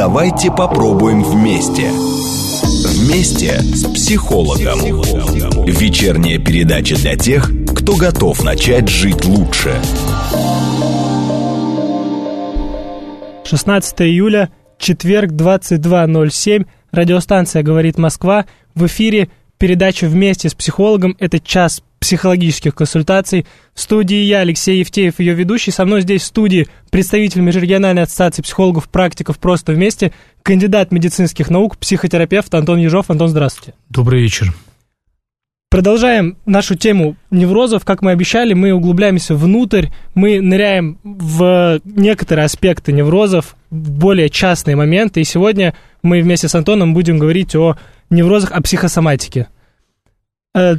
Давайте попробуем вместе. Вместе с психологом. Вечерняя передача для тех, кто готов начать жить лучше. 16 июля, четверг, 22.07. Радиостанция «Говорит Москва». В эфире передача «Вместе с психологом». Это час психологических консультаций. В студии я, Алексей Евтеев, ее ведущий. Со мной здесь в студии представитель Межрегиональной ассоциации психологов, практиков «Просто вместе», кандидат медицинских наук, психотерапевт Антон Ежов. Антон, здравствуйте. Добрый вечер. Продолжаем нашу тему неврозов. Как мы обещали, мы углубляемся внутрь, мы ныряем в некоторые аспекты неврозов, более частные моменты. И сегодня мы вместе с Антоном будем говорить о неврозах, о психосоматике. Э,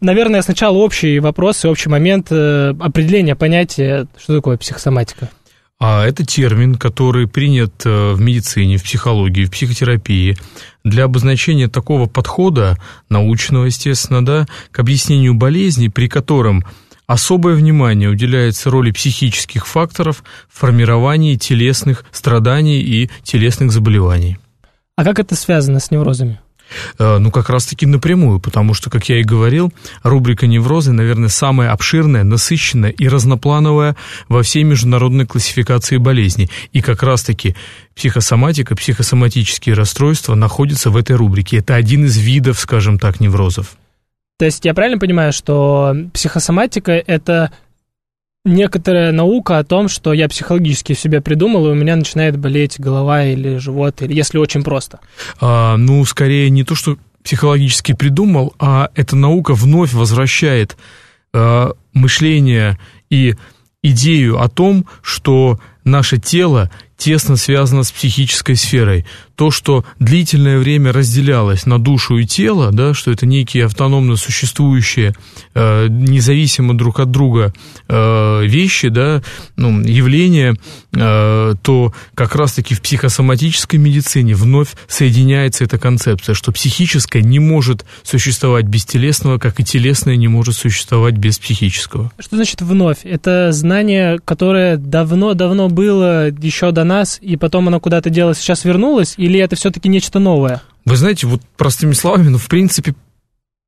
наверное, сначала общий вопрос и общий момент э, определения понятия, что такое психосоматика. А это термин, который принят э, в медицине, в психологии, в психотерапии для обозначения такого подхода, научного, естественно, да, к объяснению болезней, при котором особое внимание уделяется роли психических факторов в формировании телесных страданий и телесных заболеваний. А как это связано с неврозами? Э, ну, как раз-таки напрямую, потому что, как я и говорил, рубрика неврозы, наверное, самая обширная, насыщенная и разноплановая во всей международной классификации болезней. И как раз-таки психосоматика, психосоматические расстройства находятся в этой рубрике. Это один из видов, скажем так, неврозов. То есть я правильно понимаю, что психосоматика – это некоторая наука о том, что я психологически себе придумал, и у меня начинает болеть голова или живот, или если очень просто? А, ну, скорее не то, что психологически придумал, а эта наука вновь возвращает а, мышление и идею о том, что наше тело тесно связано с психической сферой. То, что длительное время разделялось на душу и тело, да, что это некие автономно существующие, э, независимо друг от друга э, вещи, да, ну, явления, э, то как раз-таки в психосоматической медицине вновь соединяется эта концепция, что психическое не может существовать без телесного, как и телесное не может существовать без психического. Что значит вновь? Это знание, которое давно-давно было еще до нас, и потом оно куда-то делось, сейчас вернулось, или это все-таки нечто новое? Вы знаете, вот простыми словами, ну, в принципе,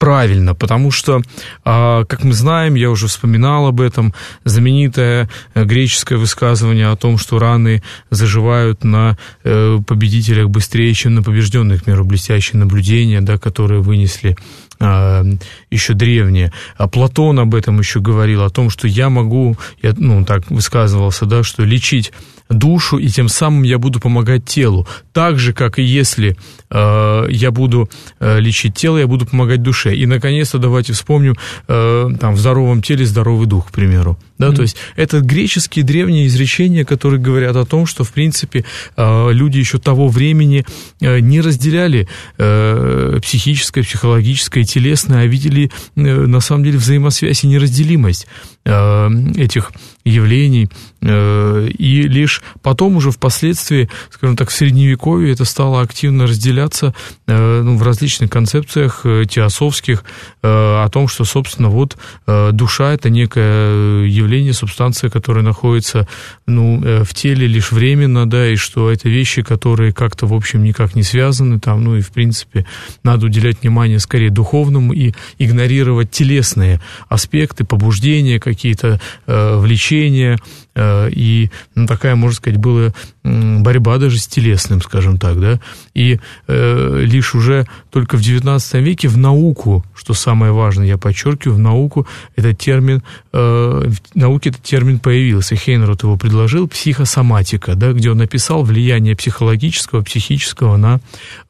правильно, потому что, а, как мы знаем, я уже вспоминал об этом, знаменитое э, греческое высказывание о том, что раны заживают на э, победителях быстрее, чем на побежденных, к примеру, блестящие наблюдения, да, которые вынесли а, еще древние. А Платон об этом еще говорил, о том, что я могу, я, ну, так высказывался, да, что лечить душу, и тем самым я буду помогать телу. Так же, как и если э, я буду э, лечить тело, я буду помогать душе. И, наконец-то, давайте вспомним, э, там, в здоровом теле здоровый дух, к примеру. Да, mm-hmm. То есть это греческие древние изречения, которые говорят о том, что, в принципе, э, люди еще того времени э, не разделяли э, психическое, психологическое и телесное, а видели, э, на самом деле, взаимосвязь и неразделимость этих явлений. Э, и лишь потом уже впоследствии, скажем так, в Средневековье это стало активно разделяться э, ну, в различных концепциях э, теософских о том, что, собственно, вот душа – это некое явление, субстанция, которая находится ну, в теле лишь временно, да, и что это вещи, которые как-то, в общем, никак не связаны там, ну и, в принципе, надо уделять внимание скорее духовному и игнорировать телесные аспекты, побуждения какие-то, влечения, Э, и ну, такая, можно сказать, была борьба даже с телесным, скажем так, да, и э, лишь уже только в XIX веке в науку, что самое важное, я подчеркиваю, в науку этот термин, э, в науке этот термин появился, Хейнрот его предложил, психосоматика, да, где он написал влияние психологического, психического на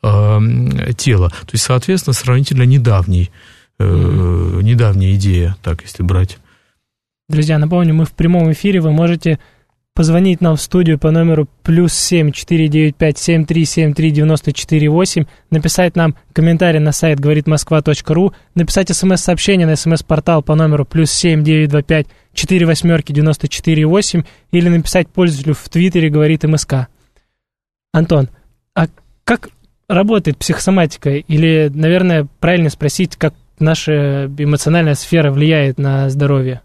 э, тело, то есть, соответственно, сравнительно недавний, э, недавняя идея, так, если брать. Друзья, напомню, мы в прямом эфире, вы можете позвонить нам в студию по номеру плюс семь четыре девять пять семь три семь три девяносто четыре восемь, написать нам комментарий на сайт говорит москва написать смс-сообщение на смс-портал по номеру плюс семь девять два пять четыре восьмерки девяносто четыре восемь или написать пользователю в Твиттере говорит МСК. Антон, а как работает психосоматика? Или, наверное, правильно спросить, как наша эмоциональная сфера влияет на здоровье?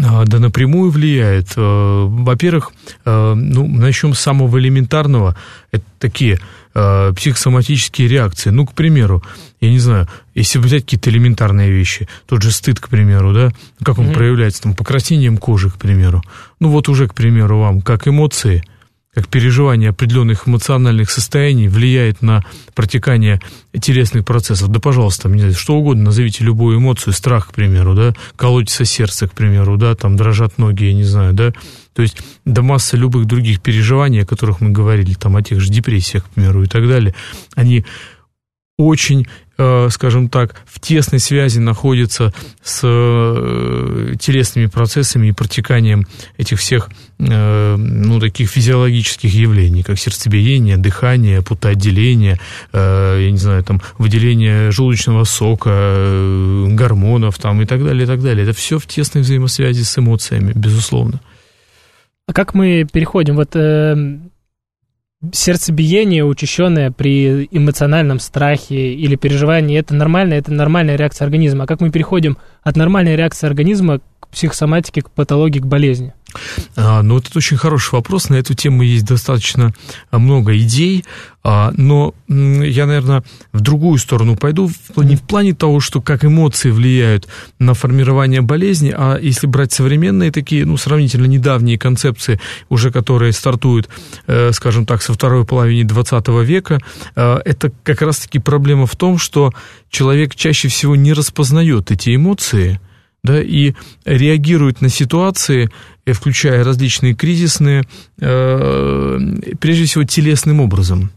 А, да напрямую влияет. Э, во-первых, э, ну, начнем с самого элементарного. Это такие психосоматические реакции. Ну, к примеру, я не знаю, если взять какие-то элементарные вещи, тот же стыд, к примеру, да, как он mm-hmm. проявляется, там, покраснением кожи, к примеру. Ну, вот уже, к примеру, вам, как эмоции – как переживание определенных эмоциональных состояний влияет на протекание телесных процессов. Да, пожалуйста, мне что угодно, назовите любую эмоцию, страх, к примеру, да, колотится сердце, к примеру, да, там дрожат ноги, я не знаю, да, то есть да масса любых других переживаний, о которых мы говорили, там о тех же депрессиях, к примеру, и так далее, они очень скажем так, в тесной связи находится с э, телесными процессами и протеканием этих всех, э, ну, таких физиологических явлений, как сердцебиение, дыхание, путоотделение, я не знаю, там, выделение желудочного сока, гормонов, там, и так далее, и так далее. Это все в тесной взаимосвязи с эмоциями, безусловно. А как мы переходим? Вот сердцебиение учащенное при эмоциональном страхе или переживании, это нормально, это нормальная реакция организма. А как мы переходим от нормальной реакции организма к психосоматике, к патологии, к болезни? А, ну, это очень хороший вопрос. На эту тему есть достаточно а, много идей. А, но я, наверное, в другую сторону пойду. Не в плане того, что как эмоции влияют на формирование болезни, а если брать современные такие, ну, сравнительно недавние концепции, уже которые стартуют, э, скажем так, со второй половины 20 века, э, это как раз-таки проблема в том, что человек чаще всего не распознает эти эмоции, да, и реагирует на ситуации Э, включая различные кризисные, э, прежде всего телесным образом.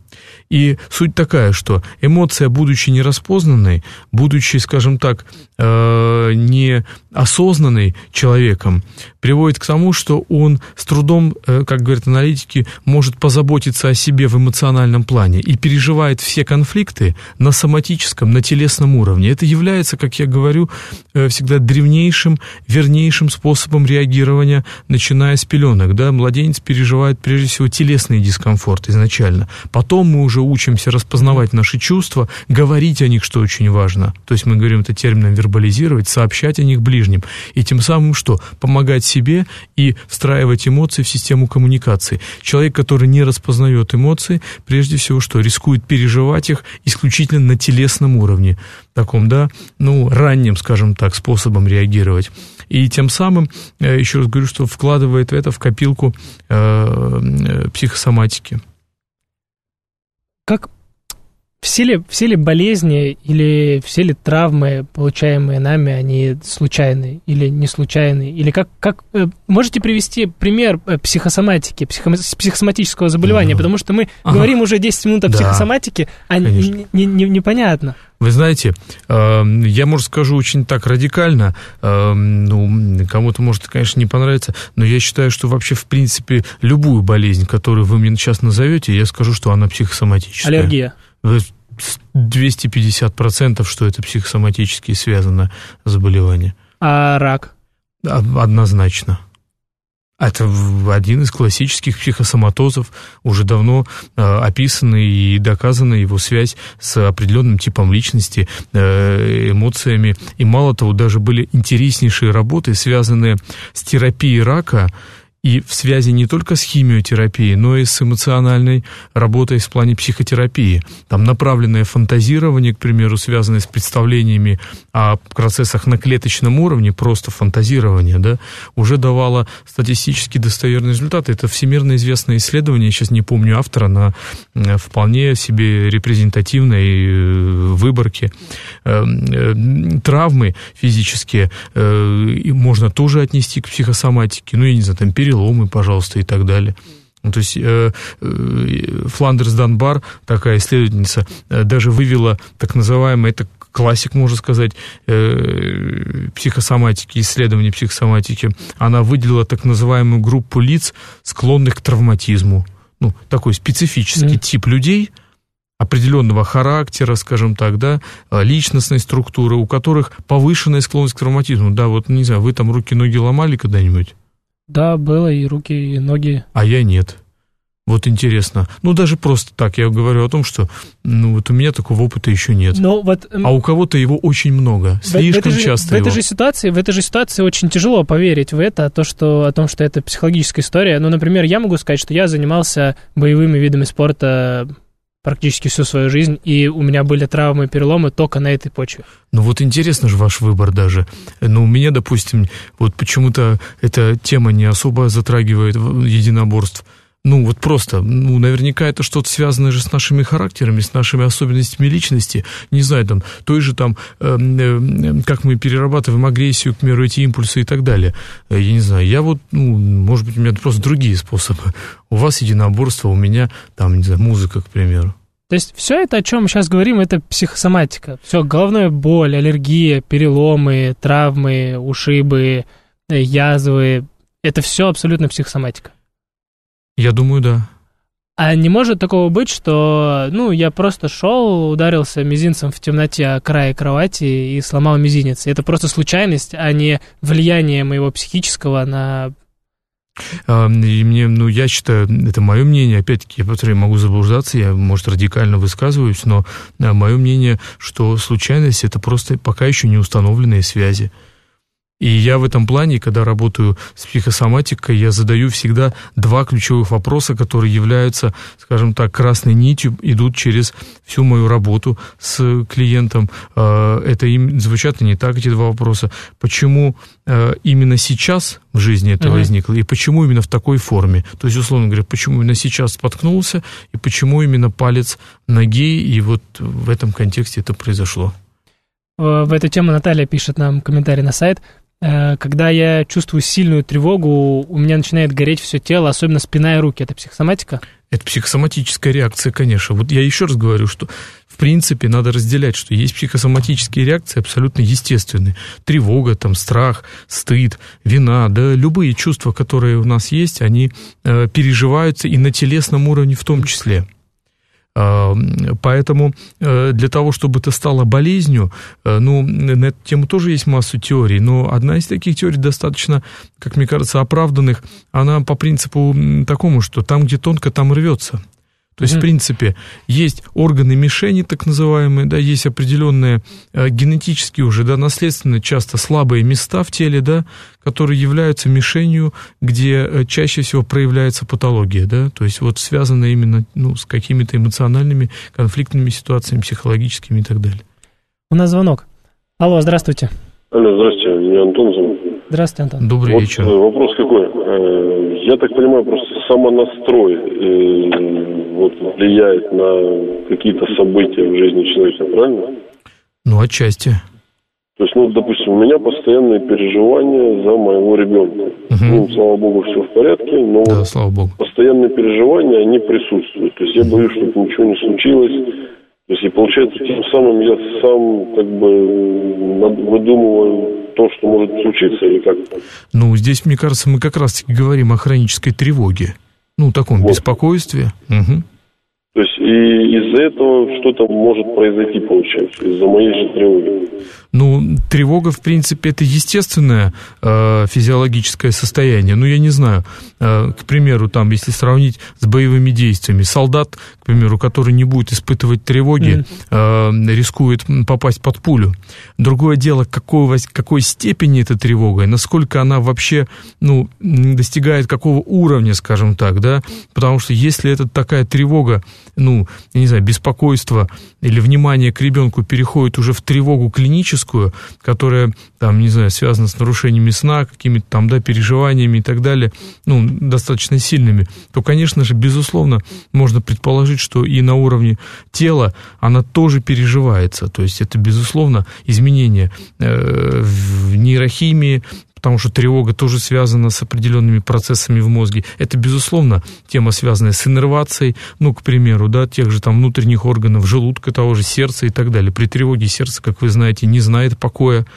И суть такая, что эмоция, будучи нераспознанной, будучи, скажем так, э, неосознанной человеком, приводит к тому, что он с трудом, э, как говорят аналитики, может позаботиться о себе в эмоциональном плане и переживает все конфликты на соматическом, на телесном уровне. Это является, как я говорю, э, всегда древнейшим, вернейшим способом реагирования, начиная с пеленок. Да? Младенец переживает прежде всего телесный дискомфорт изначально. Потом мы уже учимся распознавать наши чувства, говорить о них, что очень важно. То есть мы говорим это термином вербализировать, сообщать о них ближним. И тем самым что? Помогать себе и встраивать эмоции в систему коммуникации. Человек, который не распознает эмоции, прежде всего что? Рискует переживать их исключительно на телесном уровне. Таком, да, ну, ранним, скажем так, способом реагировать. И тем самым, э, еще раз говорю, что вкладывает это в копилку э, э психосоматики. Как все ли, все ли болезни или все ли травмы, получаемые нами, они случайные или не случайные? Или как, как э, можете привести пример э, психосоматики, психо, психосоматического заболевания? Да. Потому что мы ага. говорим уже 10 минут о да. психосоматике, а не, не, не, непонятно. Вы знаете, э, я, может, скажу очень так радикально, ну, кому-то, может, конечно, не понравится, но я считаю, что вообще, в принципе, любую болезнь, которую вы мне сейчас назовете, я скажу, что она психосоматическая. Аллергия. 250%, что это психосоматически связанное заболевание. А рак? Однозначно. Это один из классических психосоматозов, уже давно э, описанный и доказана его связь с определенным типом личности, э, эмоциями. И мало того, даже были интереснейшие работы, связанные с терапией рака, и в связи не только с химиотерапией, но и с эмоциональной работой в плане психотерапии. Там направленное фантазирование, к примеру, связанное с представлениями о процессах на клеточном уровне, просто фантазирование, да, уже давало статистически достоверные результаты. Это всемирно известное исследование, сейчас не помню автора, на э, вполне себе репрезентативной э, выборке. Эм, э, травмы физические можно тоже отнести к психосоматике, ну, я не знаю, там перелом переломы, пожалуйста, и так далее. Ну, то есть э, э, Фландерс Данбар, такая исследовательница, э, даже вывела так называемый, это классик, можно сказать, э, психосоматики, исследования психосоматики, она выделила так называемую группу лиц, склонных к травматизму. Ну, такой специфический mm. тип людей, определенного характера, скажем так, да, э, личностной структуры, у которых повышенная склонность к травматизму. Да, вот, не знаю, вы там руки-ноги ломали когда-нибудь? Да, было и руки, и ноги. А я нет. Вот интересно. Ну, даже просто так, я говорю о том, что ну, вот у меня такого опыта еще нет. Но вот, а у кого-то его очень много, слишком в, в часто же, его. В этой, же ситуации, в этой же ситуации очень тяжело поверить в это, то, что, о том, что это психологическая история. Ну, например, я могу сказать, что я занимался боевыми видами спорта практически всю свою жизнь, и у меня были травмы и переломы только на этой почве. Ну вот интересно же ваш выбор даже. Но у меня, допустим, вот почему-то эта тема не особо затрагивает единоборств. Ну, вот просто, ну, наверняка это что-то связанное же с нашими характерами, с нашими особенностями личности. Не знаю, там, той же там, э, э, как мы перерабатываем агрессию, к примеру, эти импульсы и так далее. Э, я не знаю, я вот, ну, может быть, у меня просто другие способы. У вас единоборство, у меня, там, не знаю, музыка, к примеру. То есть все это, о чем мы сейчас говорим, это психосоматика. Все, головная боль, аллергия, переломы, травмы, ушибы, э, язвы, это все абсолютно психосоматика. Я думаю, да. А не может такого быть, что, ну, я просто шел, ударился мизинцем в темноте о край кровати и сломал мизинец. Это просто случайность, а не влияние моего психического на... И мне, ну, я считаю, это мое мнение, опять-таки, я повторяю, могу заблуждаться, я, может, радикально высказываюсь, но а, мое мнение, что случайность – это просто пока еще не установленные связи. И я в этом плане, когда работаю с психосоматикой, я задаю всегда два ключевых вопроса, которые являются, скажем так, красной нитью, идут через всю мою работу с клиентом. Э, это им звучат не так, эти два вопроса. Почему э, именно сейчас в жизни это uh-huh. возникло, и почему именно в такой форме? То есть, условно говоря, почему именно сейчас споткнулся, и почему именно палец ноги, и вот в этом контексте это произошло. В эту тему Наталья пишет нам комментарий на сайт. Э, когда я чувствую сильную тревогу, у меня начинает гореть все тело, особенно спина и руки. Это психосоматика? Это психосоматическая реакция, конечно. Вот я еще раз говорю, что в принципе надо разделять, что есть психосоматические реакции абсолютно естественные. Тревога, там, страх, стыд, вина, да, любые чувства, которые у нас есть, они э, переживаются и на телесном уровне в том числе. Поэтому э, для того, чтобы это стало болезнью, э, ну, на эту тему тоже есть массу теорий, но одна из таких теорий достаточно, как мне кажется, оправданных, она по принципу такому, что там, где тонко, там рвется. То есть, mm-hmm. в принципе, есть органы мишени, так называемые, да, есть определенные э, генетически уже, да, наследственные, часто слабые места в теле, да, которые являются мишенью, где э, чаще всего проявляется патология, да, то есть вот связано именно, ну, с какими-то эмоциональными, конфликтными ситуациями, психологическими и так далее. У нас звонок. Алло, здравствуйте. Алло, здравствуйте, меня Антон зовут. Здравствуйте, Антон. Добрый вот вечер. Э, вопрос какой? Э, я так понимаю, просто самонастрой э, вот, влияет на какие-то события в жизни человека, правильно? Ну, отчасти. То есть, ну, допустим, у меня постоянные переживания за моего ребенка. Угу. Ну, слава богу, все в порядке, но да, слава богу. постоянные переживания, они присутствуют. То есть я боюсь, чтобы ничего не случилось. То есть, и получается, тем самым я сам как бы выдумываю то, что может случиться, или как? Ну, здесь, мне кажется, мы как раз-таки говорим о хронической тревоге. Ну, таком вот. беспокойстве. Угу. То есть и из-за этого что-то может произойти, получается, из-за моей же тревоги. Ну, тревога, в принципе, это естественное э, физиологическое состояние. Ну, я не знаю, э, к примеру, там, если сравнить с боевыми действиями, солдат, к примеру, который не будет испытывать тревоги, э, рискует попасть под пулю. Другое дело, какой, какой степени эта тревога, и насколько она вообще, ну, достигает какого уровня, скажем так, да, потому что если это такая тревога, ну, я не знаю, беспокойство или внимание к ребенку переходит уже в тревогу клиническую, которая, там, не знаю, связана с нарушениями сна, какими-то там, да, переживаниями и так далее, ну, достаточно сильными, то, конечно же, безусловно, можно предположить, что и на уровне тела она тоже переживается. То есть это, безусловно, изменение э, в нейрохимии, потому что тревога тоже связана с определенными процессами в мозге. Это, безусловно, тема, связанная с иннервацией, ну, к примеру, да, тех же там внутренних органов, желудка, того же сердца и так далее. При тревоге сердце, как вы знаете, не знает покоя.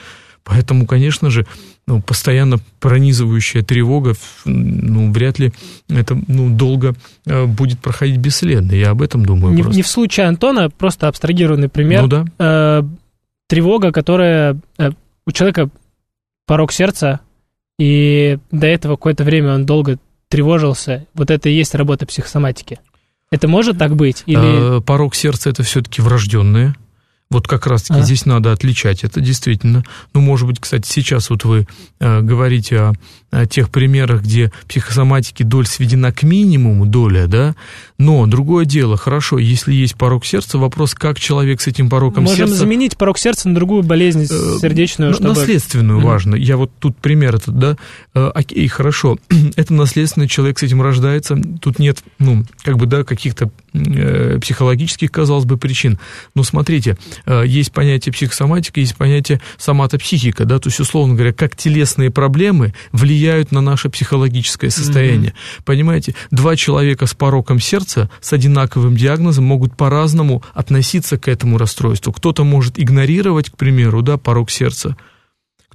Поэтому, конечно же, ну, постоянно пронизывающая тревога, ну, вряд ли это ну, долго э, будет проходить бесследно. Я об этом думаю. Не, не в случае Антона, просто абстрагированный пример. Ну да. Э, тревога, которая э, у человека порог сердца, и до этого какое-то время он долго тревожился, вот это и есть работа психосоматики. Это может так быть? Или... Э, порог сердца это все-таки врожденное. Вот как раз-таки а. здесь надо отличать это действительно. Ну, может быть, кстати, сейчас вот вы э, говорите о, о тех примерах, где психосоматики доль сведена к минимуму, доля, да, но другое дело, хорошо, если есть порог сердца, вопрос, как человек с этим пороком Можем сердца... Можем заменить порог сердца на другую болезнь э, сердечную, чтобы... Наследственную, mm-hmm. важно. Я вот тут пример этот, да, э, окей, хорошо, это наследственный человек с этим рождается, тут нет, ну, как бы, да, каких-то э, психологических, казалось бы, причин. Но смотрите, есть понятие психосоматика, есть понятие соматопсихика, да, то есть, условно говоря, как телесные проблемы влияют на наше психологическое состояние. Mm-hmm. Понимаете, два человека с пороком сердца, с одинаковым диагнозом могут по-разному относиться к этому расстройству. Кто-то может игнорировать, к примеру, да, порог сердца,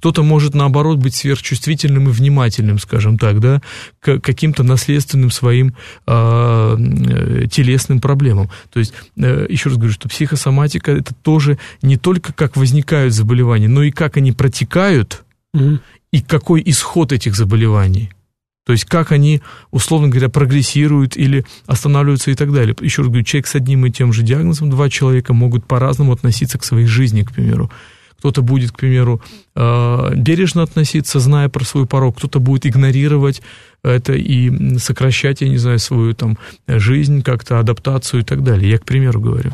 кто-то может, наоборот, быть сверхчувствительным и внимательным, скажем так, да, к каким-то наследственным своим а, э, телесным проблемам. То есть, э, еще раз говорю, что психосоматика – это тоже не только как возникают заболевания, но и как они протекают, mm и какой исход этих заболеваний. То есть как они, условно говоря, прогрессируют или останавливаются и так далее. Еще раз говорю, человек с одним и тем же диагнозом, два человека могут по-разному относиться к своей жизни, к примеру. Кто-то будет, к примеру, э, бережно относиться, зная про свой порог, кто-то будет игнорировать это и сокращать, я не знаю, свою там жизнь, как-то адаптацию и так далее. Я, к примеру, говорю.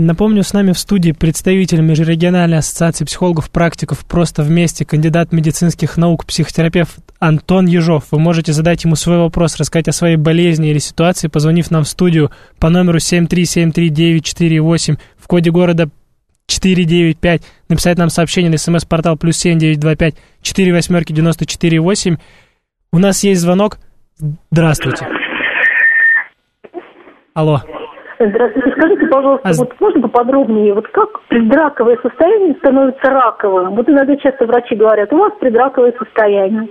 Напомню, с нами в студии представитель Межрегиональной ассоциации психологов-практиков «Просто вместе», кандидат медицинских наук, психотерапевт Антон Ежов. Вы можете задать ему свой вопрос, рассказать о своей болезни или ситуации, позвонив нам в студию по номеру 7373948 в коде города 495, написать нам сообщение на смс-портал плюс 7925 4 восьмерки 94 8. У нас есть звонок. Здравствуйте. Алло. Здравствуйте. Скажите, пожалуйста, а... вот можно поподробнее, вот как предраковое состояние становится раковым? Вот иногда часто врачи говорят, у вас предраковое состояние.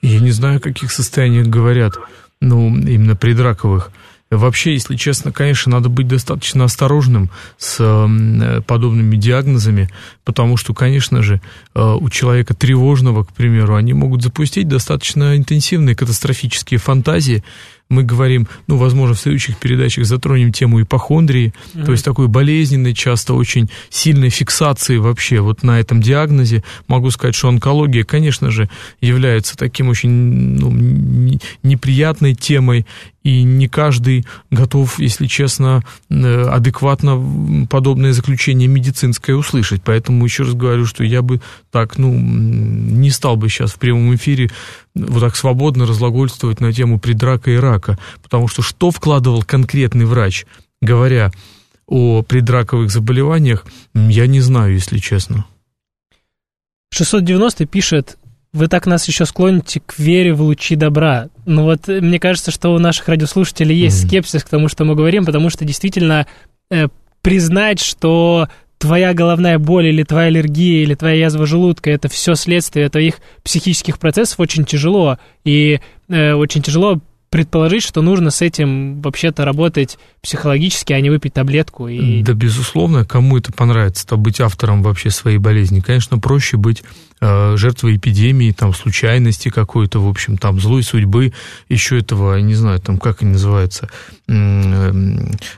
Я не знаю, о каких состояниях говорят, ну, именно предраковых. Вообще, если честно, конечно, надо быть достаточно осторожным с подобными диагнозами, потому что, конечно же, э, у человека тревожного, к примеру, они могут запустить достаточно интенсивные катастрофические фантазии, мы говорим, ну, возможно, в следующих передачах затронем тему ипохондрии, mm-hmm. то есть такой болезненной, часто очень сильной фиксации вообще вот на этом диагнозе. Могу сказать, что онкология, конечно же, является таким очень ну, неприятной темой, и не каждый готов, если честно, э, адекватно подобное заключение медицинское услышать. Поэтому еще раз говорю, что я бы так, ну, не стал бы сейчас в прямом эфире вот так свободно разлагольствовать на тему предрака и рака, потому что что вкладывал конкретный врач, говоря о предраковых заболеваниях, я не знаю, если честно. 690 пишет, вы так нас еще склоните к вере в лучи добра. Ну вот мне кажется, что у наших радиослушателей есть mm-hmm. скепсис к тому, что мы говорим, потому что действительно э, признать, что твоя головная боль или твоя аллергия или твоя язва желудка, это все следствие твоих психических процессов очень тяжело. И э, очень тяжело предположить, что нужно с этим вообще-то работать психологически, а не выпить таблетку. И... Да, безусловно, кому это понравится-то быть автором вообще своей болезни. Конечно, проще быть э, жертвой эпидемии, там, случайности какой-то, в общем, там, злой судьбы, еще этого, не знаю, там, как они называются, э,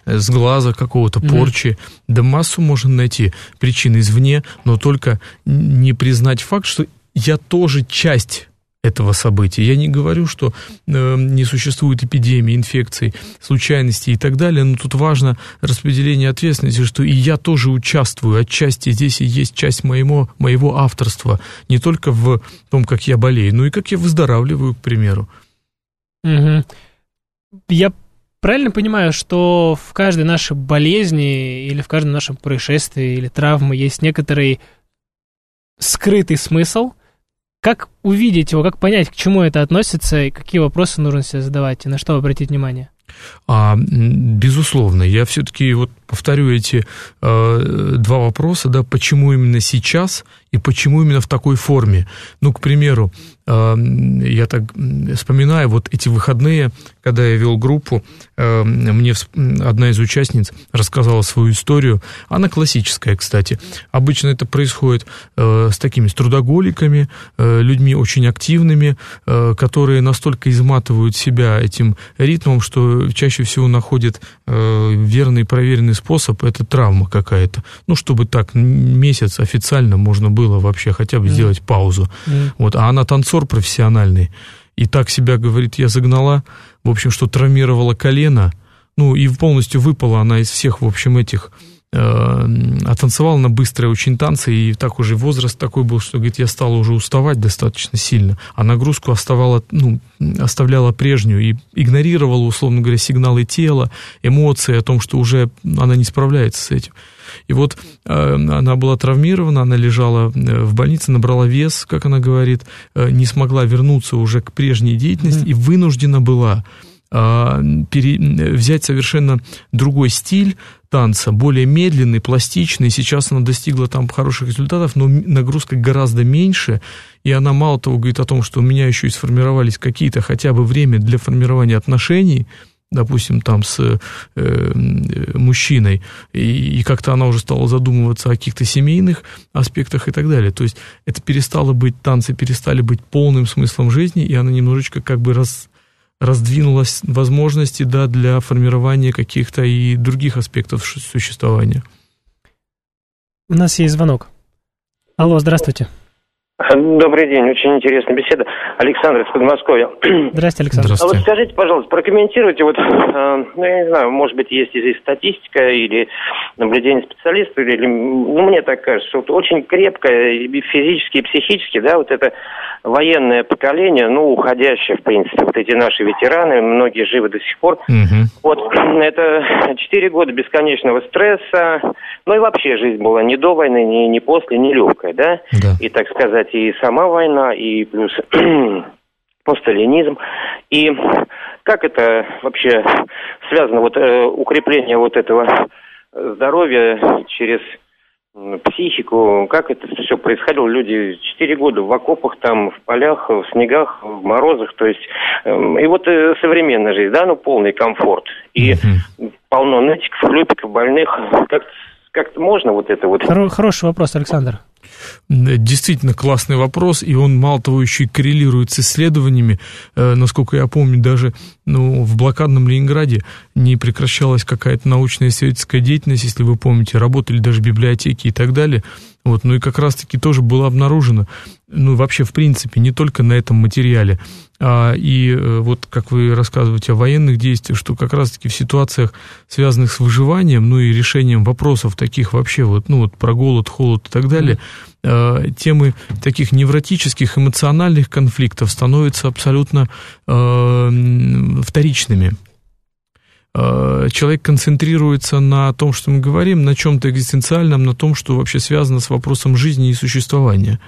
с глаза какого-то, порчи. Mm-hmm. Да массу можно найти причин извне, но только не признать факт, что я тоже часть этого события. Я не говорю, что э, не существует эпидемии, инфекций, случайностей и так далее, но тут важно распределение ответственности, что и я тоже участвую отчасти, здесь и есть часть моего, моего авторства, не только в том, как я болею, но и как я выздоравливаю, к примеру. Угу. Я правильно понимаю, что в каждой нашей болезни или в каждом нашем происшествии или травме есть некоторый скрытый смысл – как увидеть его, как понять, к чему это относится, и какие вопросы нужно себе задавать, и на что обратить внимание? А, безусловно, я все-таки вот повторю эти э, два вопроса, да, почему именно сейчас и почему именно в такой форме. Ну, к примеру, э, я так вспоминаю, вот эти выходные, когда я вел группу, э, мне одна из участниц рассказала свою историю. Она классическая, кстати. Обычно это происходит э, с такими с трудоголиками, э, людьми очень активными, э, которые настолько изматывают себя этим ритмом, что чаще всего находят э, верный проверенный способ, это травма какая-то. Ну, чтобы так месяц официально можно было вообще хотя бы mm. сделать паузу. Mm. Вот, а она танцор профессиональный. И так себя, говорит, я загнала, в общем, что травмировала колено, ну, и полностью выпала она из всех, в общем, этих оттанцевала на быстрые очень танцы, и так уже возраст такой был, что, говорит, я стала уже уставать достаточно сильно, а нагрузку оставала, ну, оставляла прежнюю и игнорировала, условно говоря, сигналы тела, эмоции о том, что уже она не справляется с этим. И вот э, она была травмирована, она лежала э, в больнице, набрала вес, как она говорит, э, не смогла вернуться уже к прежней деятельности mm-hmm. и вынуждена была пере, взять совершенно другой стиль танца, более медленный, пластичный. Сейчас она достигла там хороших результатов, но нагрузка гораздо меньше. И она мало того говорит о том, что у меня еще и сформировались какие-то хотя бы время для формирования отношений, допустим, там с э, мужчиной, и, и как-то она уже стала задумываться о каких-то семейных аспектах и так далее. То есть это перестало быть, танцы перестали быть полным смыслом жизни, и она немножечко как бы раз, раздвинулась возможности да, для формирования каких-то и других аспектов существования. У нас есть звонок. Алло, здравствуйте. Добрый день, очень интересная беседа. Александр из Подмосковья. Здравствуйте, Александр. Здравствуйте. А вот скажите, пожалуйста, прокомментируйте, вот, э, ну, я не знаю, может быть, есть здесь статистика или наблюдение специалистов, или, ну, мне так кажется, что вот очень крепкое и физически, и психически, да, вот это военное поколение, ну, уходящее, в принципе, вот эти наши ветераны, многие живы до сих пор. Угу. Вот, это четыре года бесконечного стресса, ну, и вообще жизнь была не до войны, не, не после, не легкая, да? да, и, так сказать, и сама война, и плюс постсталинизм. И как это вообще связано, вот э, укрепление вот этого здоровья через психику, как это все происходило. Люди четыре года в окопах, там, в полях, в снегах, в морозах, то есть, э, и вот э, современная жизнь, да, ну, полный комфорт. И mm-hmm. полно нытиков, хлюпиков, больных, как как-то можно вот это вот... Хоро- хороший вопрос, Александр. Действительно классный вопрос, и он, мало того, еще и коррелирует с исследованиями. Э, насколько я помню, даже ну, в блокадном Ленинграде не прекращалась какая-то научная исследовательская деятельность, если вы помните, работали даже библиотеки и так далее. Вот, ну и как раз-таки тоже было обнаружено, ну вообще в принципе, не только на этом материале, а, и э, вот как вы рассказываете о военных действиях, что как раз-таки в ситуациях, связанных с выживанием, ну и решением вопросов таких вообще вот, ну вот про голод, холод и так далее, э, темы таких невротических, эмоциональных конфликтов становятся абсолютно э, вторичными. Э, человек концентрируется на том, что мы говорим, на чем-то экзистенциальном, на том, что вообще связано с вопросом жизни и существования.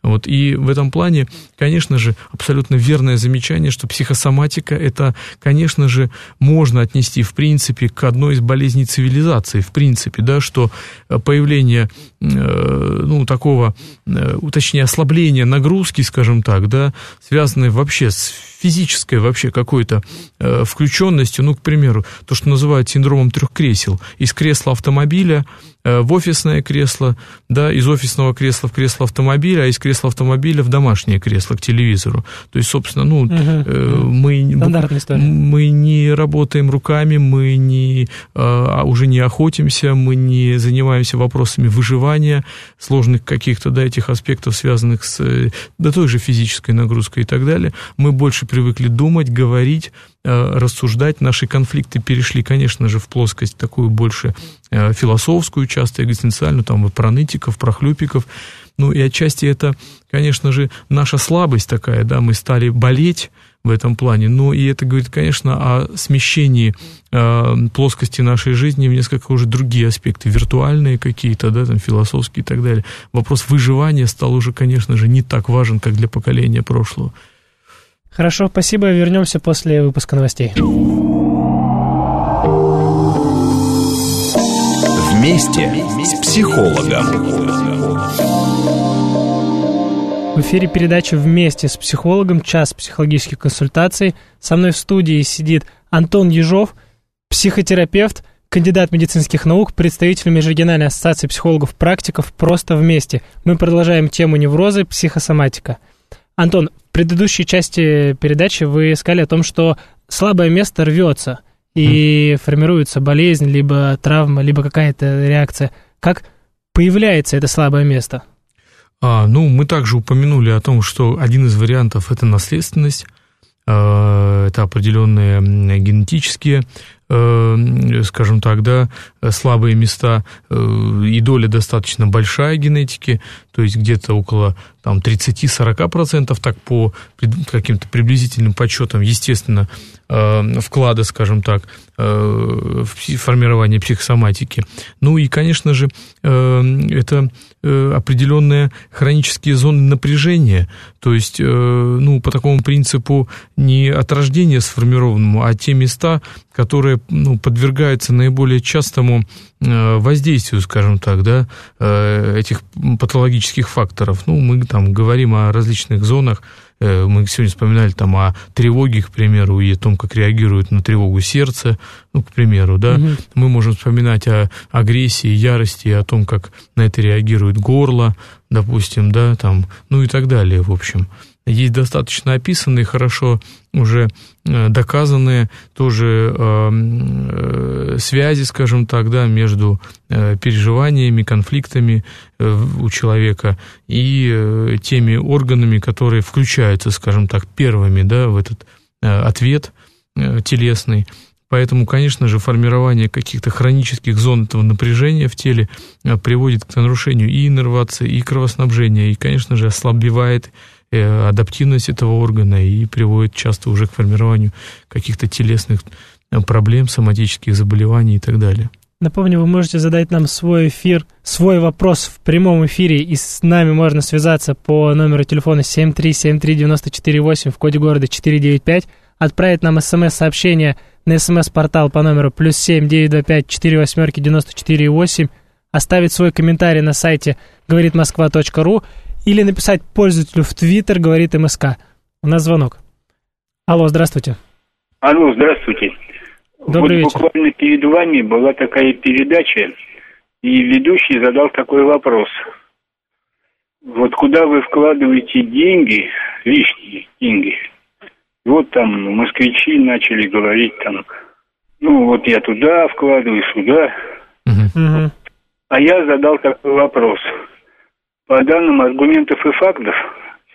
Вот, и в этом плане, конечно же, абсолютно верное замечание, что психосоматика это, конечно же, можно отнести, в принципе, к одной из болезней цивилизации, в принципе, да, что появление, э, ну, такого, э, точнее, ослабления нагрузки, скажем так, да, связанное вообще с физической вообще какой-то э, включенностью, ну, к примеру, то, что называют синдромом трех кресел, из кресла автомобиля э, в офисное кресло, да, из офисного кресла в кресло автомобиля, а из кресла автомобиля в домашнее кресло к телевизору. То есть, собственно, ну, угу. э, мы, мы не работаем руками, мы не, э, а уже не охотимся, мы не занимаемся вопросами выживания, сложных каких-то, да, этих аспектов, связанных с, э, да, той же физической нагрузкой и так далее. Мы больше привыкли думать, говорить, э, рассуждать. Наши конфликты перешли, конечно же, в плоскость такую больше э, философскую, часто экзистенциальную, там и про нытиков, про хлюпиков. Ну и отчасти это, конечно же, наша слабость такая, да, мы стали болеть в этом плане. Но и это говорит, конечно, о смещении э, плоскости нашей жизни в несколько уже другие аспекты, виртуальные какие-то, да, там, философские и так далее. Вопрос выживания стал уже, конечно же, не так важен, как для поколения прошлого. Хорошо, спасибо. Вернемся после выпуска новостей. Вместе с психологом. В эфире передача «Вместе с психологом. Час психологических консультаций». Со мной в студии сидит Антон Ежов, психотерапевт, кандидат медицинских наук, представитель Межрегиональной ассоциации психологов-практиков «Просто вместе». Мы продолжаем тему неврозы, психосоматика. Антон, в предыдущей части передачи вы сказали о том, что слабое место рвется, и mm. формируется болезнь, либо травма, либо какая-то реакция. Как появляется это слабое место? А, ну, мы также упомянули о том, что один из вариантов – это наследственность, а, это определенные генетические Э, скажем так, да, слабые места, э, и доля достаточно большая генетики, то есть где-то около там, 30-40%, так по каким-то приблизительным подсчетам, естественно, э, вклада, скажем так, в формирование психосоматики. Ну и, конечно же, это определенные хронические зоны напряжения, то есть, ну, по такому принципу не от рождения сформированному, а те места, которые ну, подвергаются наиболее частому э, воздействию, скажем так, да, э, этих патологических факторов. Ну, мы там говорим о различных зонах, э, мы сегодня вспоминали там о тревоге, к примеру, и о том, как реагирует на тревогу сердце, ну, к примеру, да. Угу. Мы можем вспоминать о агрессии, ярости, о том, как на это реагирует горло, допустим, да, там, ну и так далее, в общем есть достаточно описанные, хорошо уже э, доказанные тоже э, э, связи, скажем так, да, между переживаниями, конфликтами у человека и теми органами, которые включаются, скажем так, первыми да, в этот ответ телесный. Поэтому, конечно же, формирование каких-то хронических зон этого напряжения в теле приводит к нарушению и иннервации, и кровоснабжения, и, конечно же, ослабевает адаптивность этого органа и приводит часто уже к формированию каких-то телесных э, проблем, соматических заболеваний и так далее. Напомню, вы можете задать нам свой эфир, свой вопрос в прямом эфире, и с нами можно связаться по номеру телефона 7373948 в коде города 495, отправить нам смс-сообщение на смс-портал по номеру плюс 7 925 4 восьмерки 94 8, оставить свой комментарий на сайте говоритмосква.ру или написать пользователю в Твиттер, говорит МСК. У нас звонок. Алло, здравствуйте. Алло, здравствуйте. Добрый вот вечер. буквально перед вами была такая передача, и ведущий задал такой вопрос. Вот куда вы вкладываете деньги, лишние деньги? Вот там москвичи начали говорить там, ну вот я туда вкладываю, сюда. Угу. А я задал такой вопрос – по данным аргументов и фактов,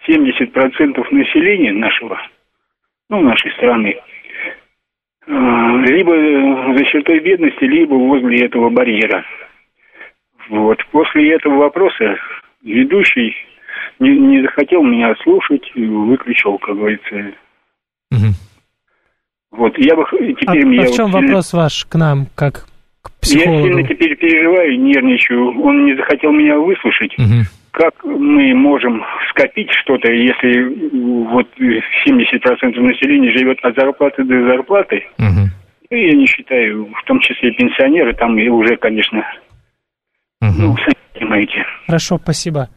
70% населения нашего, ну, нашей страны, э, либо за чертой бедности, либо возле этого барьера. Вот. После этого вопроса ведущий не, не захотел меня слушать, выключил, как говорится. Угу. Вот, я бы теперь а, мне... А в чем вот, вопрос ваш к нам, как к психологу? Я сильно теперь переживаю, нервничаю. Он не захотел меня выслушать. Угу как мы можем скопить что-то, если вот 70% населения живет от зарплаты до зарплаты? Угу. И я не считаю, в том числе пенсионеры, там и уже, конечно, угу. ну, сами понимаете. Хорошо, спасибо.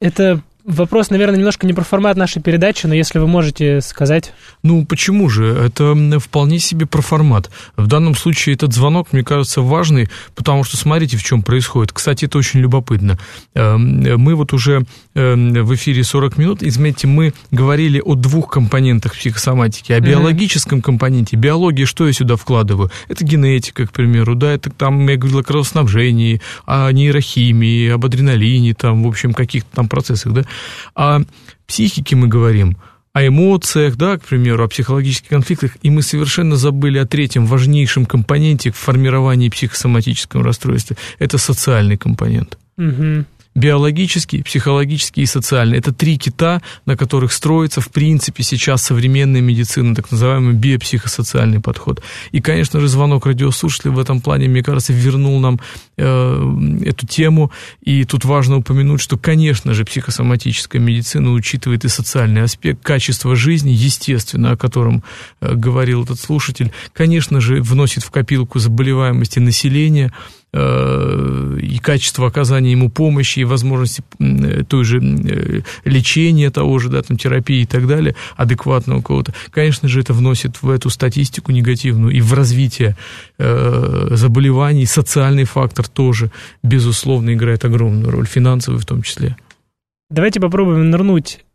Это Вопрос, наверное, немножко не про формат нашей передачи, но если вы можете сказать... Ну, почему же? Это вполне себе про формат. В данном случае этот звонок, мне кажется, важный, потому что смотрите, в чем происходит. Кстати, это очень любопытно. Эм, мы вот уже эм, в эфире 40 минут, и, заметьте, мы говорили о двух компонентах психосоматики. О биологическом компоненте. Биология, что я сюда вкладываю? Это генетика, к примеру, да, это там, я говорил о кровоснабжении, о нейрохимии, об адреналине, там, в общем, каких-то там процессах, да. О психике мы говорим, о эмоциях, да, к примеру, о психологических конфликтах, и мы совершенно забыли о третьем важнейшем компоненте в формировании психосоматического расстройства. Это социальный компонент. Угу биологический, психологический и социальный. Это три кита, на которых строится, в принципе, сейчас современная медицина, так называемый биопсихосоциальный подход. И, конечно же, звонок радиослушателя в этом плане, мне кажется, вернул нам э, эту тему. И тут важно упомянуть, что, конечно же, психосоматическая медицина учитывает и социальный аспект, качество жизни, естественно, о котором э, говорил этот слушатель, конечно же, вносит в копилку заболеваемости населения, и качество оказания ему помощи, и возможности э, той же э, лечения того же, да, там, терапии и так далее, адекватного кого-то, конечно же, это вносит в эту статистику негативную и в развитие э, заболеваний, социальный фактор тоже, безусловно, играет огромную роль, финансовый в том числе. Давайте попробуем нырнуть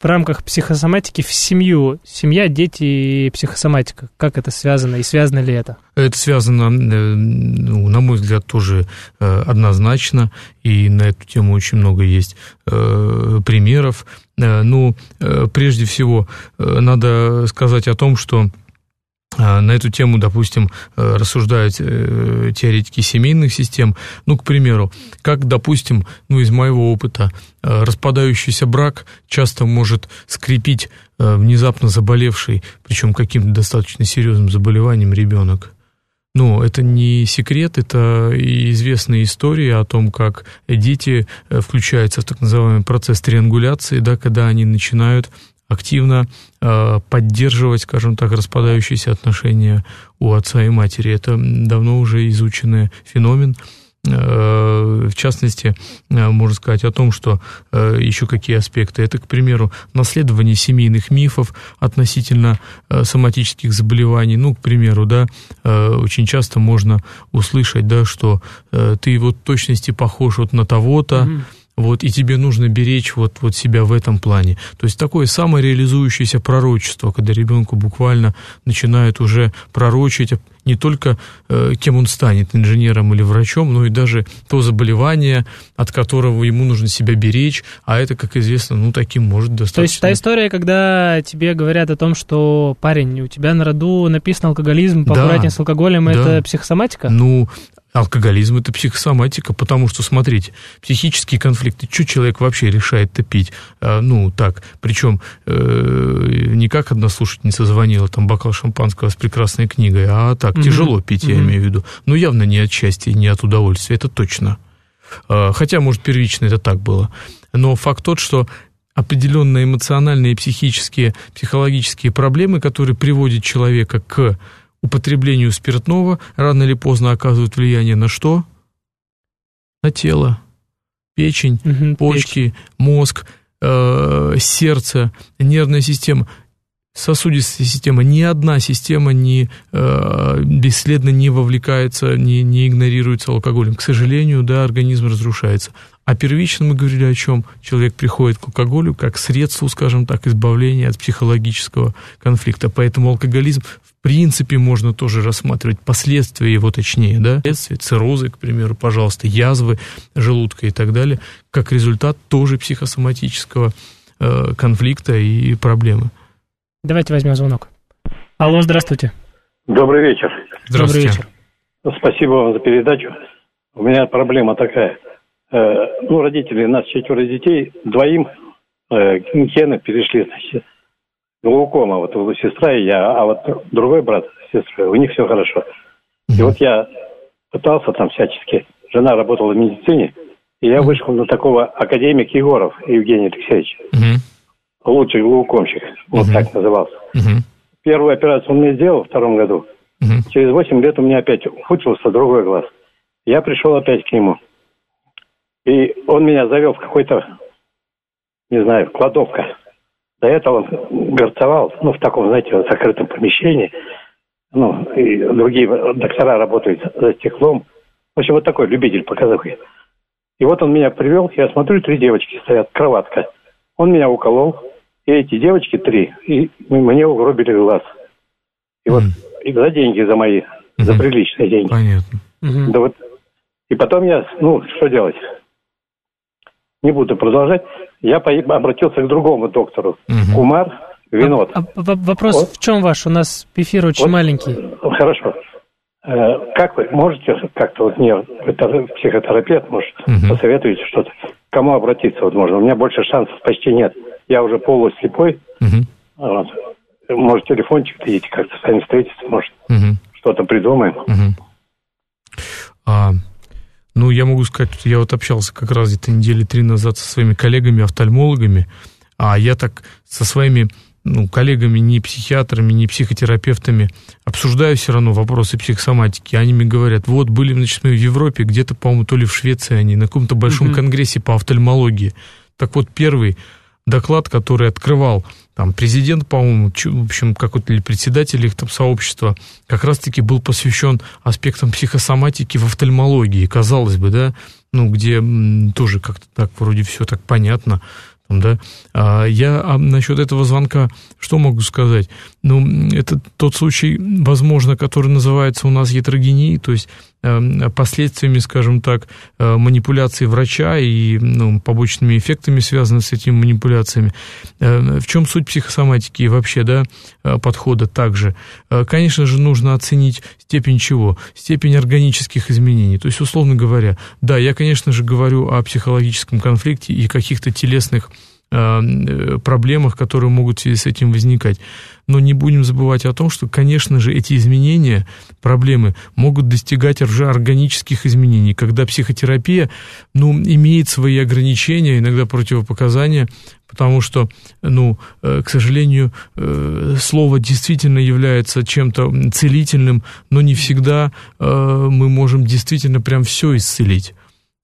в рамках психосоматики в семью. Семья, дети и психосоматика. Как это связано и связано ли это? Это связано, э, ну, на мой взгляд, тоже э, однозначно, и на эту тему очень много есть э, примеров. Ну, прежде всего, надо сказать о том, что на эту тему, допустим, э, рассуждают э, теоретики семейных систем. Ну, к примеру, как, допустим, ну, из моего опыта, э, распадающийся брак часто может скрепить внезапно заболевший, причем каким-то достаточно серьезным заболеванием ребенок. Ну, это не секрет, это известная история о том, как дети включаются в так называемый процесс триангуляции, да, когда они начинают активно э, поддерживать, скажем так, распадающиеся отношения у отца и матери. Это давно уже изученный феномен. Э, в частности, э, можно сказать о том, что еще какие аспекты. Это, к примеру, наследование семейных мифов относительно соматических заболеваний. Ну, к примеру, да, очень часто можно услышать, да, что ты вот точности похож вот на того-то, mm-hmm вот, и тебе нужно беречь вот, вот себя в этом плане. То есть такое самореализующееся пророчество, когда ребенку буквально начинают уже пророчить не только э, кем он станет, инженером или врачом, но и даже то заболевание, от которого ему нужно себя беречь, а это, как известно, ну, таким может достаточно. То есть та история, когда тебе говорят о том, что парень, у тебя на роду написан алкоголизм, поаккуратнее да, с алкоголем, да. это психосоматика? Ну, Алкоголизм – это психосоматика, потому что, смотрите, психические конфликты, что человек вообще решает-то пить? А, ну, так, причем э, не как одна слушательница звонила, там, бокал шампанского с прекрасной книгой, а так, угу. тяжело пить, я угу. имею в виду. Но явно не от счастья, не от удовольствия, это точно. А, хотя, может, первично это так было. Но факт тот, что определенные эмоциональные, психические, психологические проблемы, которые приводят человека к употреблению спиртного рано или поздно оказывают влияние на что? На тело. Печень, угу, почки, печень. мозг, э, сердце, нервная система сосудистая система, ни одна система не, э, бесследно не вовлекается, не, не игнорируется алкоголем. К сожалению, да, организм разрушается. А первично мы говорили о чем? Человек приходит к алкоголю как средство, скажем так, избавления от психологического конфликта. Поэтому алкоголизм принципе можно тоже рассматривать последствия его точнее, да, последствия циррозы, к примеру, пожалуйста, язвы желудка и так далее, как результат тоже психосоматического э, конфликта и проблемы. Давайте возьмем звонок. Алло, здравствуйте. Добрый вечер. Здравствуйте. Добрый вечер. Спасибо вам за передачу. У меня проблема такая. Э, ну, родители, нас четверо детей, двоим э, гены перешли, значит, глаукома, вот у сестра и я, а вот другой брат, сестра, у них все хорошо. И вот я пытался там всячески, жена работала в медицине, и я вышел на такого академик Егоров Евгений Алексеевич. Угу лучший глаукомщик, вот так назывался. uh Первую операцию он мне сделал в втором году. Через 8 лет у меня опять ухудшился другой глаз. Я пришел опять к нему. И он меня завел в какой-то, не знаю, кладовка. До этого он горцевал, ну, в таком, знаете, закрытом помещении. Ну, и другие доктора работают за стеклом. В общем, вот такой любитель показухи. И вот он меня привел, я смотрю, три девочки стоят, кроватка. Он меня уколол, и эти девочки три, и мне угробили глаз. И вот и за деньги, за мои, mm за приличные деньги. Понятно. mm Да вот. И потом я, ну, что делать? Не буду продолжать. Я обратился к другому доктору. mm Кумар Винот. А, а, вопрос вот. в чем ваш? У нас эфир очень вот. маленький. Хорошо. Э, как вы можете как-то вот мне психотерапевт может угу. посоветуете что-то? Кому обратиться вот можно? У меня больше шансов почти нет. Я уже полуслепой. Угу. Вот. Может, телефончик дадите, как-то с вами встретиться, может, угу. что-то придумаем. Угу. А, ну, я могу сказать, я вот общался как раз где-то недели три назад со своими коллегами-офтальмологами, а я так со своими ну, коллегами, не психиатрами, не психотерапевтами, обсуждаю все равно вопросы психосоматики. Они мне говорят, вот были, значит, мы в Европе, где-то, по-моему, то ли в Швеции они, на каком-то большом угу. конгрессе по офтальмологии. Так вот, первый доклад, который открывал там президент, по-моему, в общем, какой-то или председатель их там сообщества, как раз-таки был посвящен аспектам психосоматики в офтальмологии, казалось бы, да, ну, где тоже как-то так вроде все так понятно, да. А я а насчет этого звонка что могу сказать? Ну, это тот случай, возможно, который называется у нас ятрогенией, то есть э, последствиями, скажем так, э, манипуляции врача и ну, побочными эффектами, связанными с этими манипуляциями. Э, в чем суть психосоматики и вообще да, э, подхода также? Конечно же, нужно оценить степень чего? Степень органических изменений. То есть, условно говоря, да, я, конечно же, говорю о психологическом конфликте и каких-то телесных проблемах, которые могут в связи с этим возникать. Но не будем забывать о том, что, конечно же, эти изменения, проблемы могут достигать уже органических изменений, когда психотерапия ну, имеет свои ограничения, иногда противопоказания, потому что, ну, э, к сожалению, э, слово действительно является чем-то целительным, но не всегда мы можем действительно прям все исцелить.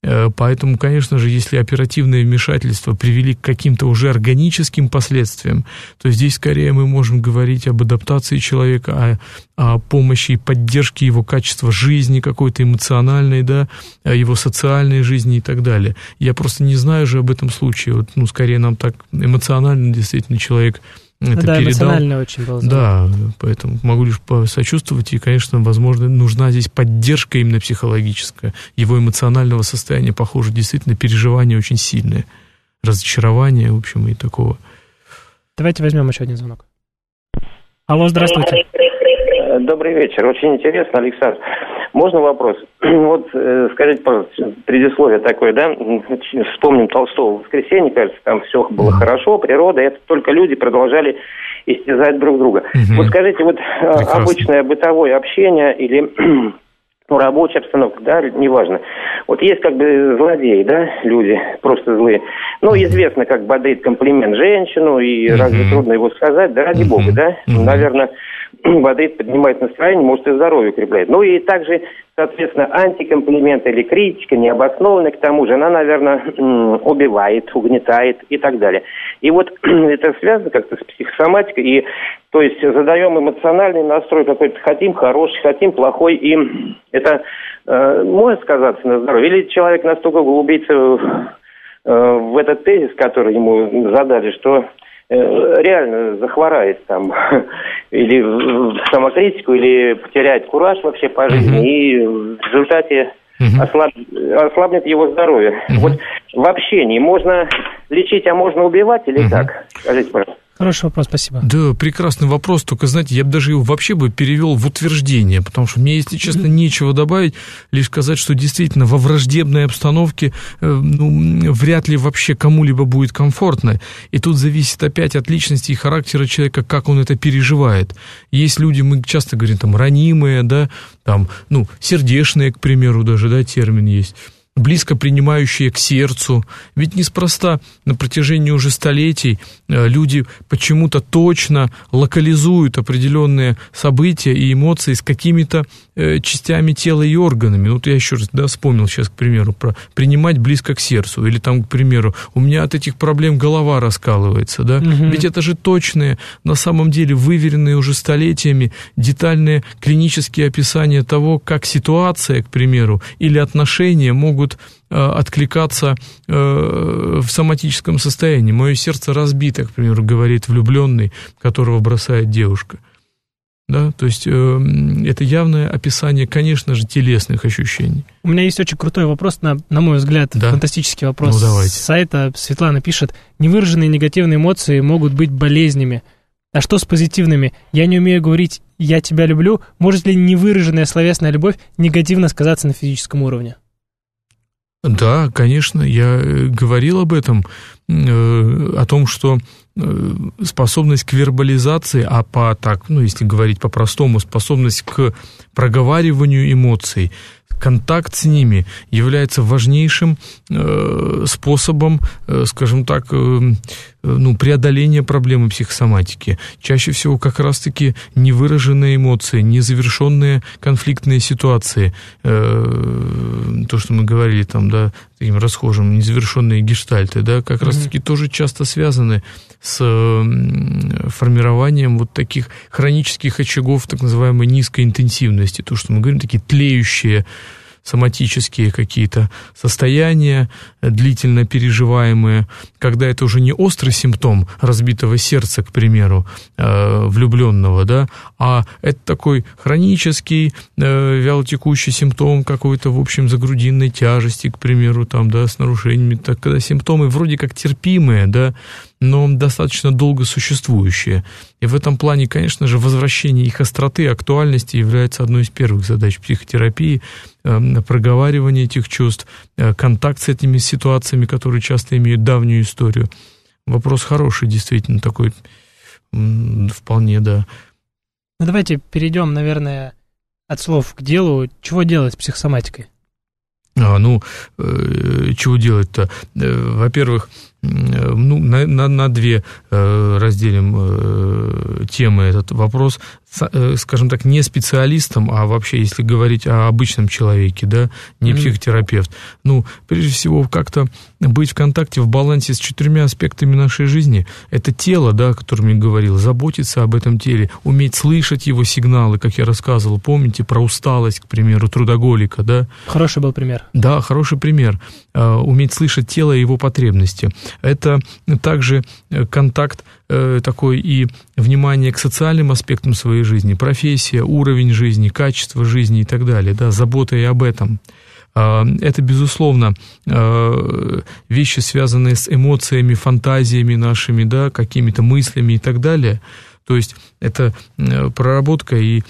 Э, поэтому, конечно же, если оперативное вмешательство привели к каким-то уже органическим последствиям, то здесь скорее мы можем говорить об адаптации человека, о, о помощи и поддержке его качества жизни какой-то эмоциональной, да, его социальной жизни и так далее. Я просто не знаю же об этом случае. Вот, ну, скорее нам так эмоционально действительно человек это да, передал. эмоционально очень был. Да, поэтому могу лишь посочувствовать, и, конечно, возможно, нужна здесь поддержка именно психологическая. Его эмоционального состояния, похоже, действительно переживания очень сильные. Разочарование, в общем, и такого. Давайте возьмем еще один звонок. Алло, здравствуйте. Добрый вечер. Очень интересно, Александр. Можно вопрос? Вот э, скажите, пожалуйста, предисловие такое, да? Вспомним Толстого в воскресенье, кажется, там все было хорошо, природа, это только люди продолжали истязать друг друга. Угу. Вот скажите, вот э, Прекрасно. обычное бытовое общение или ну, рабочая обстановка, да, неважно. Вот есть как бы злодеи, да, люди, просто злые. Ну, известно, как бодрит комплимент женщину, и mm-hmm. разве трудно его сказать, да, ради mm-hmm. бога, да? Mm-hmm. Наверное, бодрит, поднимает настроение, может и здоровье укрепляет. Ну и также, соответственно, антикомплимент или критика, необоснованная к тому же, она, наверное, убивает, угнетает и так далее. И вот это связано как-то с психосоматикой, и то есть задаем эмоциональный настрой какой-то, хотим хороший, хотим плохой, и это э, может сказаться на здоровье. Или человек настолько углубится э, в этот тезис, который ему задали, что Э, реально захворает там или в самокритику, или потеряет кураж вообще по жизни, и в результате ослаб, ослабнет его здоровье. Вот в общении можно лечить, а можно убивать или как? Скажите, пожалуйста. Хороший вопрос, спасибо. Да, прекрасный вопрос, только, знаете, я бы даже его вообще бы перевел в утверждение, потому что мне, если честно, нечего добавить, лишь сказать, что действительно во враждебной обстановке э, ну, вряд ли вообще кому-либо будет комфортно. И тут зависит опять от личности и характера человека, как он это переживает. Есть люди, мы часто говорим, там, ранимые, да, там, ну, сердечные, к примеру, даже, да, термин есть близко принимающие к сердцу. Ведь неспроста на протяжении уже столетий э, люди почему-то точно локализуют определенные события и эмоции с какими-то э, частями тела и органами. Вот я еще раз да, вспомнил сейчас, к примеру, про принимать близко к сердцу. Или там, к примеру, у меня от этих проблем голова раскалывается. Да? Угу. Ведь это же точные, на самом деле выверенные уже столетиями детальные клинические описания того, как ситуация, к примеру, или отношения могут могут э, откликаться э, в соматическом состоянии. Мое сердце разбито, к примеру, говорит влюбленный, которого бросает девушка. Да, то есть э, это явное описание, конечно же, телесных ощущений. У меня есть очень крутой вопрос, на, на мой взгляд, да? фантастический вопрос. Ну, давайте. С сайта Светлана пишет, невыраженные негативные эмоции могут быть болезнями. А что с позитивными? Я не умею говорить «я тебя люблю». Может ли невыраженная словесная любовь негативно сказаться на физическом уровне? Да, конечно, я э, говорил об этом, э, о том, что способность к вербализации, а по так, ну, если говорить по-простому, способность к проговариванию эмоций, контакт с ними является важнейшим э, способом, э, скажем так, э, ну, преодоления проблемы психосоматики. Чаще всего как раз-таки невыраженные эмоции, незавершенные конфликтные ситуации, э, то, что мы говорили там, да, таким расхожим, незавершенные гештальты, да, как mm-hmm. раз-таки тоже часто связаны с формированием вот таких хронических очагов так называемой низкой интенсивности, то, что мы говорим, такие тлеющие соматические какие-то состояния, длительно переживаемые, когда это уже не острый симптом разбитого сердца, к примеру, э, влюбленного, да, а это такой хронический, э, вялотекущий симптом какой-то, в общем, загрудинной тяжести, к примеру, там, да, с нарушениями, так, когда симптомы вроде как терпимые, да, но достаточно долго существующие. И в этом плане, конечно же, возвращение их остроты актуальности является одной из первых задач психотерапии, проговаривание этих чувств, э, контакт с этими ситуациями, которые часто имеют давнюю историю. Вопрос хороший, действительно, такой вполне, да. Ну, давайте перейдем, наверное, от слов к делу. Чего делать с психосоматикой? А, ну, э, чего делать-то? Э, во-первых, ну, на, на, на две э, разделим э, темы этот вопрос. Э, скажем так, не специалистом, а вообще, если говорить о обычном человеке, да, не психотерапевт. Ну, прежде всего, как-то быть в контакте, в балансе с четырьмя аспектами нашей жизни. Это тело, да, о котором я говорил, заботиться об этом теле, уметь слышать его сигналы, как я рассказывал. Помните про усталость, к примеру, трудоголика, да? Хороший был пример. Да, хороший пример. Уметь слышать тело и его потребности. Это также контакт Э, такой и внимание к социальным аспектам своей жизни, профессия, уровень жизни, качество жизни и так далее, да, забота и об этом. А, это, безусловно, э, вещи, связанные с эмоциями, фантазиями нашими, да, какими-то мыслями и так далее. То есть это э, проработка и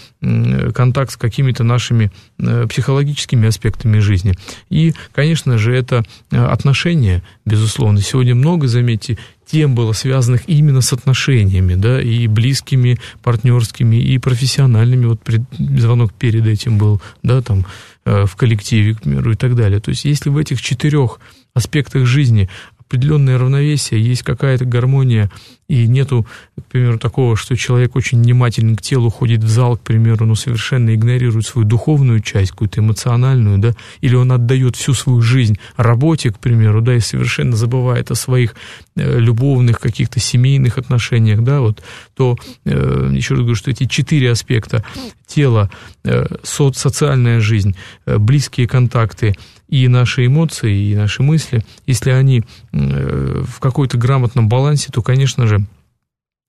контакт с какими-то нашими психологическими аспектами жизни. И, конечно же, это отношения, безусловно. Сегодня много, заметьте, тем было связанных именно с отношениями, да, и близкими, партнерскими, и профессиональными. Вот звонок перед этим был, да, там, э, в коллективе, к примеру, и так далее. То есть, если в этих четырех аспектах жизни определенное равновесие, есть какая-то гармония, и нету, к примеру, такого, что человек очень внимательно к телу ходит в зал, к примеру, но совершенно игнорирует свою духовную часть, какую-то эмоциональную, да, или он отдает всю свою жизнь работе, к примеру, да, и совершенно забывает о своих э, любовных каких-то семейных отношениях, да, вот, то, э, еще раз говорю, что эти четыре аспекта тело, э, со социальная жизнь, близкие контакты, и наши эмоции, и наши мысли, если они э, в какой-то грамотном балансе, то, конечно же,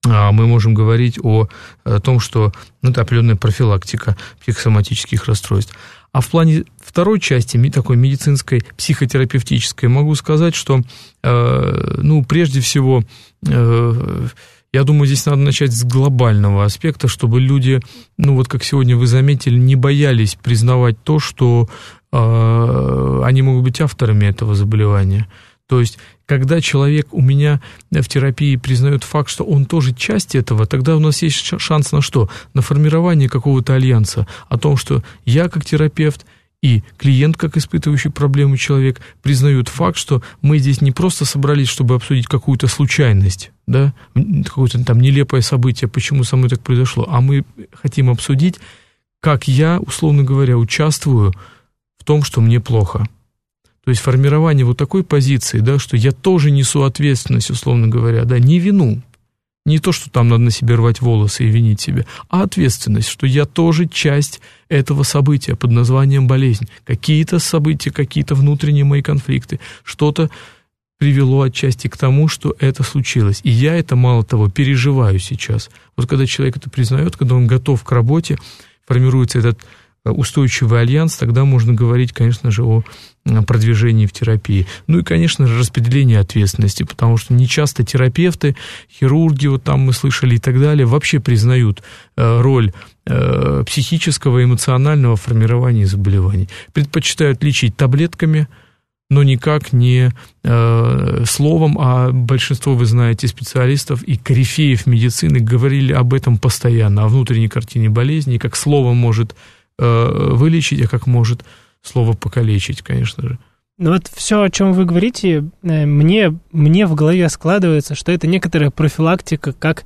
а, мы можем говорить о, том, что ну, это определенная профилактика психосоматических расстройств. А в плане второй части, такой медицинской, психотерапевтической, могу сказать, что, э, ну, прежде всего, э, я думаю, здесь надо начать с глобального аспекта, чтобы люди, ну, вот как сегодня вы заметили, не боялись признавать то, что они могут быть авторами этого заболевания. То есть, когда человек у меня в терапии признает факт, что он тоже часть этого, тогда у нас есть шанс на что? На формирование какого-то альянса. О том, что я как терапевт и клиент, как испытывающий проблему человек, признают факт, что мы здесь не просто собрались, чтобы обсудить какую-то случайность, да, какое-то там нелепое событие, почему со мной так произошло, а мы хотим обсудить, как я, условно говоря, участвую в том, что мне плохо. То есть формирование вот такой позиции, да, что я тоже несу ответственность, условно говоря, да, не вину, не то, что там надо на себе рвать волосы и винить себя, а ответственность, что я тоже часть этого события под названием болезнь. Какие-то события, какие-то внутренние мои конфликты, что-то привело отчасти к тому, что это случилось. И я это, мало того, переживаю сейчас. Вот когда человек это признает, когда он готов к работе, формируется этот устойчивый альянс, тогда можно говорить, конечно же, о продвижении в терапии. Ну и, конечно же, распределение ответственности, потому что не часто терапевты, хирурги, вот там мы слышали и так далее, вообще признают э, роль э, психического, эмоционального формирования заболеваний. Предпочитают лечить таблетками, но никак не э, словом, а большинство, вы знаете, специалистов и корифеев медицины говорили об этом постоянно, о внутренней картине болезни, как словом может Э, вылечить, а как может слово «покалечить», конечно же. Ну вот все, о чем вы говорите, э, мне, мне в голове складывается, что это некоторая профилактика, как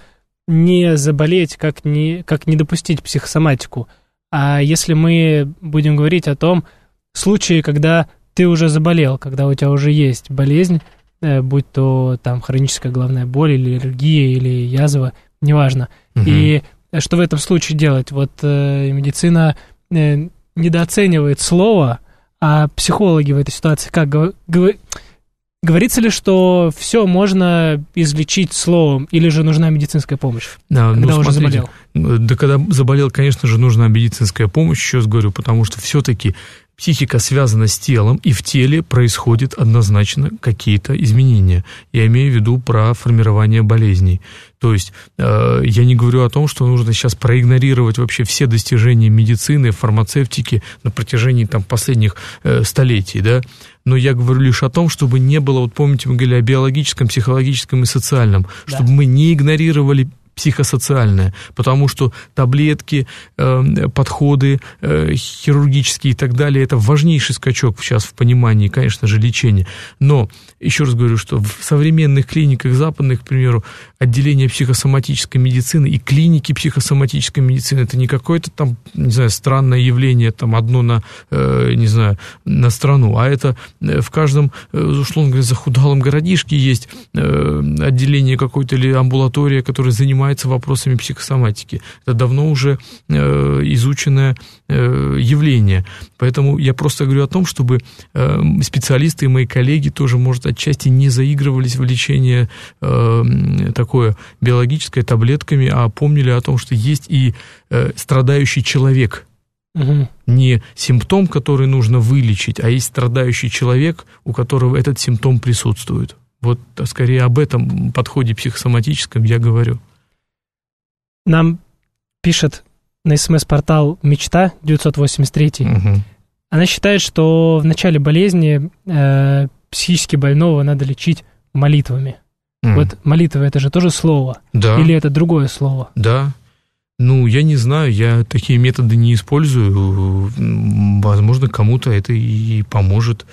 не заболеть, как не, как не допустить психосоматику. А если мы будем говорить о том случае, когда ты уже заболел, когда у тебя уже есть болезнь, э, будь то там хроническая головная боль или аллергия или язва, неважно. Угу. И что в этом случае делать? Вот э, медицина э, недооценивает слово, а психологи в этой ситуации как говорят? Говорится ли, что все можно излечить словом, или же нужна медицинская помощь, да, когда ну, уже смотрите, заболел? Да, когда заболел, конечно же, нужна медицинская помощь, еще раз говорю, потому что все-таки психика связана с телом, и в теле происходят однозначно какие-то изменения. Я имею в виду про формирование болезней. То есть э, я не говорю о том, что нужно сейчас проигнорировать вообще все достижения медицины, фармацевтики на протяжении там, последних э, столетий, да, но я говорю лишь о том, чтобы не было, вот помните, мы говорили о биологическом, психологическом и социальном, да. чтобы мы не игнорировали психосоциальное, потому что таблетки, э, подходы э, хирургические и так далее, это важнейший скачок сейчас в понимании, конечно же, лечения. Но, еще раз говорю, что в современных клиниках западных, к примеру, отделение психосоматической медицины и клиники психосоматической медицины, это не какое-то там, не знаю, странное явление, там одно на, э, не знаю, на страну, а это э, в каждом, э, условно говоря, захудалом городишке есть э, отделение какое-то или амбулатория, которая занимается вопросами психосоматики. Это давно уже э, изученное э, явление. Поэтому я просто говорю о том, чтобы э, специалисты и мои коллеги тоже, может, отчасти не заигрывались в лечение э, такое биологическое таблетками, а помнили о том, что есть и э, страдающий человек – Угу. Не симптом, который нужно вылечить, а есть страдающий человек, у которого этот симптом присутствует. Вот скорее об этом подходе психосоматическом я говорю. Нам пишет на смс-портал «Мечта» 983. Угу. Она считает, что в начале болезни э, психически больного надо лечить молитвами. Mm. Вот молитва это же тоже слово. Да. Или это другое слово? Да. Ну, я не знаю, я такие методы не использую. Возможно, кому-то это и поможет.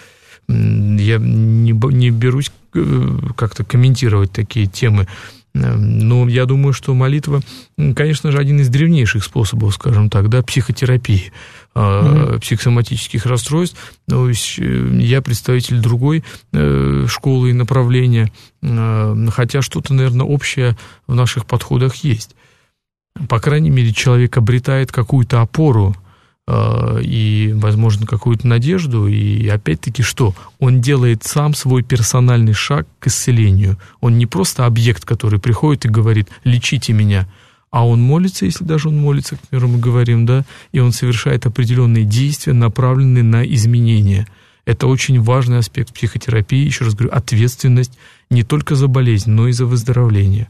Я не, не берусь э, как-то комментировать такие темы. Эм, но я думаю, что молитва, конечно же, один из древнейших способов, скажем так, да, психотерапии, mm-hmm. психосоматических расстройств. Есть э, я представитель другой э, школы и направления, хотя что-то, наверное, общее в наших подходах есть. По крайней мере, человек обретает какую-то опору, Э, и, возможно, какую-то надежду. И опять-таки что? Он делает сам свой персональный шаг к исцелению. Он не просто объект, который приходит и говорит «лечите меня», а он молится, если даже он молится, к примеру, мы говорим, да, и он совершает определенные действия, направленные на изменения. Это очень важный аспект психотерапии, еще раз говорю, ответственность не только за болезнь, но и за выздоровление.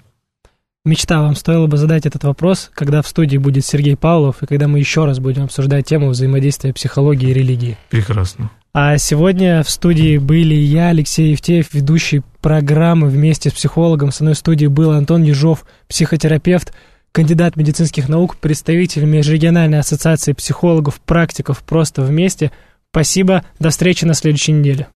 Мечта, вам стоило бы задать этот вопрос, когда в студии будет Сергей Павлов, и когда мы еще раз будем обсуждать тему взаимодействия психологии и религии. Прекрасно. А сегодня в студии были я, Алексей Евтеев, ведущий программы вместе с психологом. Со мной в студии был Антон Ежов, психотерапевт, кандидат медицинских наук, представитель Межрегиональной ассоциации психологов, практиков «Просто вместе». Спасибо, до встречи на следующей неделе.